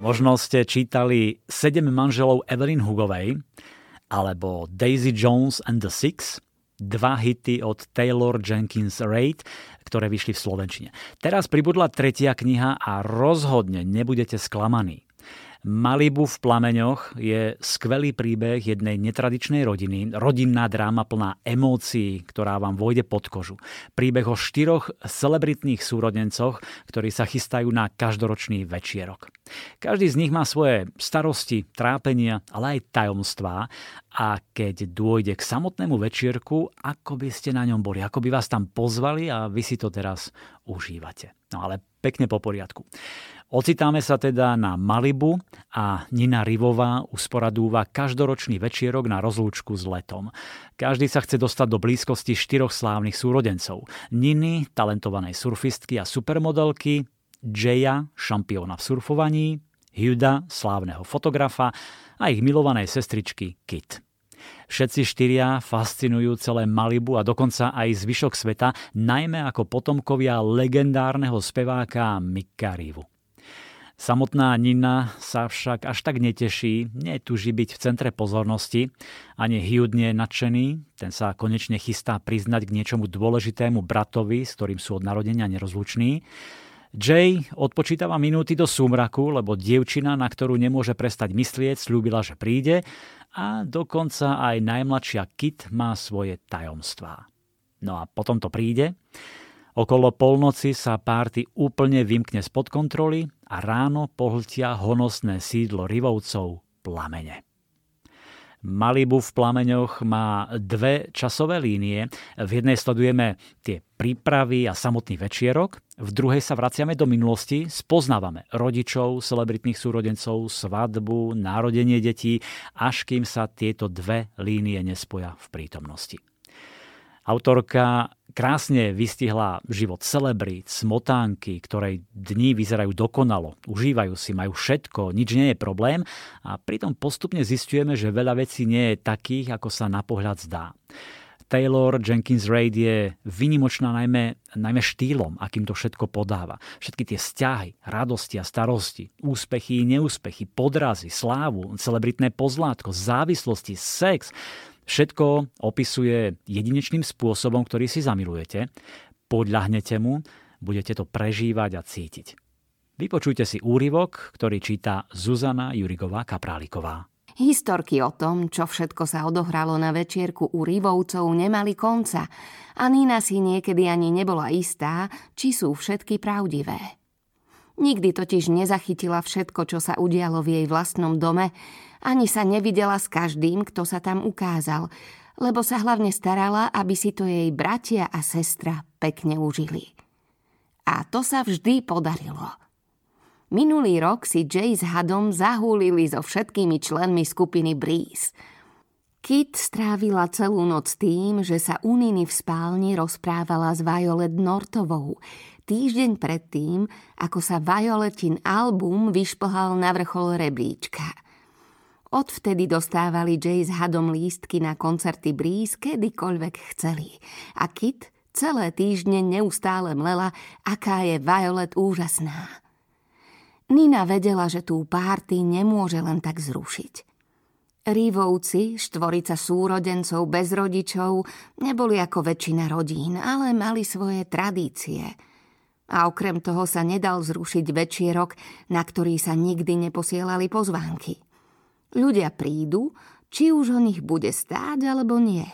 Možno ste čítali Sedem manželov Evelyn Hugovej alebo Daisy Jones and the Six, dva hity od Taylor Jenkins Reid, ktoré vyšli v Slovenčine. Teraz pribudla tretia kniha a rozhodne nebudete sklamaní. Malibu v plameňoch je skvelý príbeh jednej netradičnej rodiny, rodinná dráma plná emócií, ktorá vám vojde pod kožu. Príbeh o štyroch celebritných súrodencoch, ktorí sa chystajú na každoročný večierok. Každý z nich má svoje starosti, trápenia, ale aj tajomstvá a keď dôjde k samotnému večierku, ako by ste na ňom boli, ako by vás tam pozvali a vy si to teraz užívate. No ale pekne po poriadku. Ocitáme sa teda na Malibu a Nina Rivová usporadúva každoročný večierok na rozlúčku s letom. Každý sa chce dostať do blízkosti štyroch slávnych súrodencov. Niny, talentovanej surfistky a supermodelky, Jaya, šampióna v surfovaní, Huda, slávneho fotografa a ich milovanej sestričky Kit. Všetci štyria fascinujú celé Malibu a dokonca aj zvyšok sveta, najmä ako potomkovia legendárneho speváka Mika Rivu. Samotná Nina sa však až tak neteší, netuží byť v centre pozornosti, ani Hugh nie je nadšený, ten sa konečne chystá priznať k niečomu dôležitému bratovi, s ktorým sú od narodenia nerozluční. Jay odpočítava minúty do súmraku, lebo dievčina, na ktorú nemôže prestať myslieť, slúbila, že príde a dokonca aj najmladšia Kit má svoje tajomstvá. No a potom to príde Okolo polnoci sa párty úplne vymkne spod kontroly a ráno pohltia honosné sídlo rivovcov plamene. Malibu v plameňoch má dve časové línie. V jednej sledujeme tie prípravy a samotný večierok, v druhej sa vraciame do minulosti, spoznávame rodičov, celebritných súrodencov, svadbu, narodenie detí, až kým sa tieto dve línie nespoja v prítomnosti. Autorka krásne vystihla život celebrít, smotánky, ktorej dni vyzerajú dokonalo, užívajú si, majú všetko, nič nie je problém a pritom postupne zistujeme, že veľa vecí nie je takých, ako sa na pohľad zdá. Taylor Jenkins Reid je vynimočná najmä, najmä štýlom, akým to všetko podáva. Všetky tie vzťahy, radosti a starosti, úspechy, neúspechy, podrazy, slávu, celebritné pozlátko, závislosti, sex, Všetko opisuje jedinečným spôsobom, ktorý si zamilujete, podľahnete mu, budete to prežívať a cítiť. Vypočujte si úryvok, ktorý číta Zuzana Jurigová Kapráliková. Historky o tom, čo všetko sa odohralo na večierku u Rivovcov, nemali konca a Nina si niekedy ani nebola istá, či sú všetky pravdivé. Nikdy totiž nezachytila všetko, čo sa udialo v jej vlastnom dome, ani sa nevidela s každým, kto sa tam ukázal, lebo sa hlavne starala, aby si to jej bratia a sestra pekne užili. A to sa vždy podarilo. Minulý rok si Jay s Hadom zahúlili so všetkými členmi skupiny Breeze. Kit strávila celú noc tým, že sa u Niny v spálni rozprávala s Violet Nortovou, týždeň predtým, ako sa Violetin album vyšplhal na vrchol rebríčka. Odvtedy dostávali Jay s Hadom lístky na koncerty Breeze kedykoľvek chceli. A Kit celé týždne neustále mlela, aká je Violet úžasná. Nina vedela, že tú párty nemôže len tak zrušiť. Rívovci, štvorica súrodencov bez rodičov, neboli ako väčšina rodín, ale mali svoje tradície – a okrem toho sa nedal zrušiť večierok, na ktorý sa nikdy neposielali pozvánky. Ľudia prídu, či už o nich bude stáť alebo nie.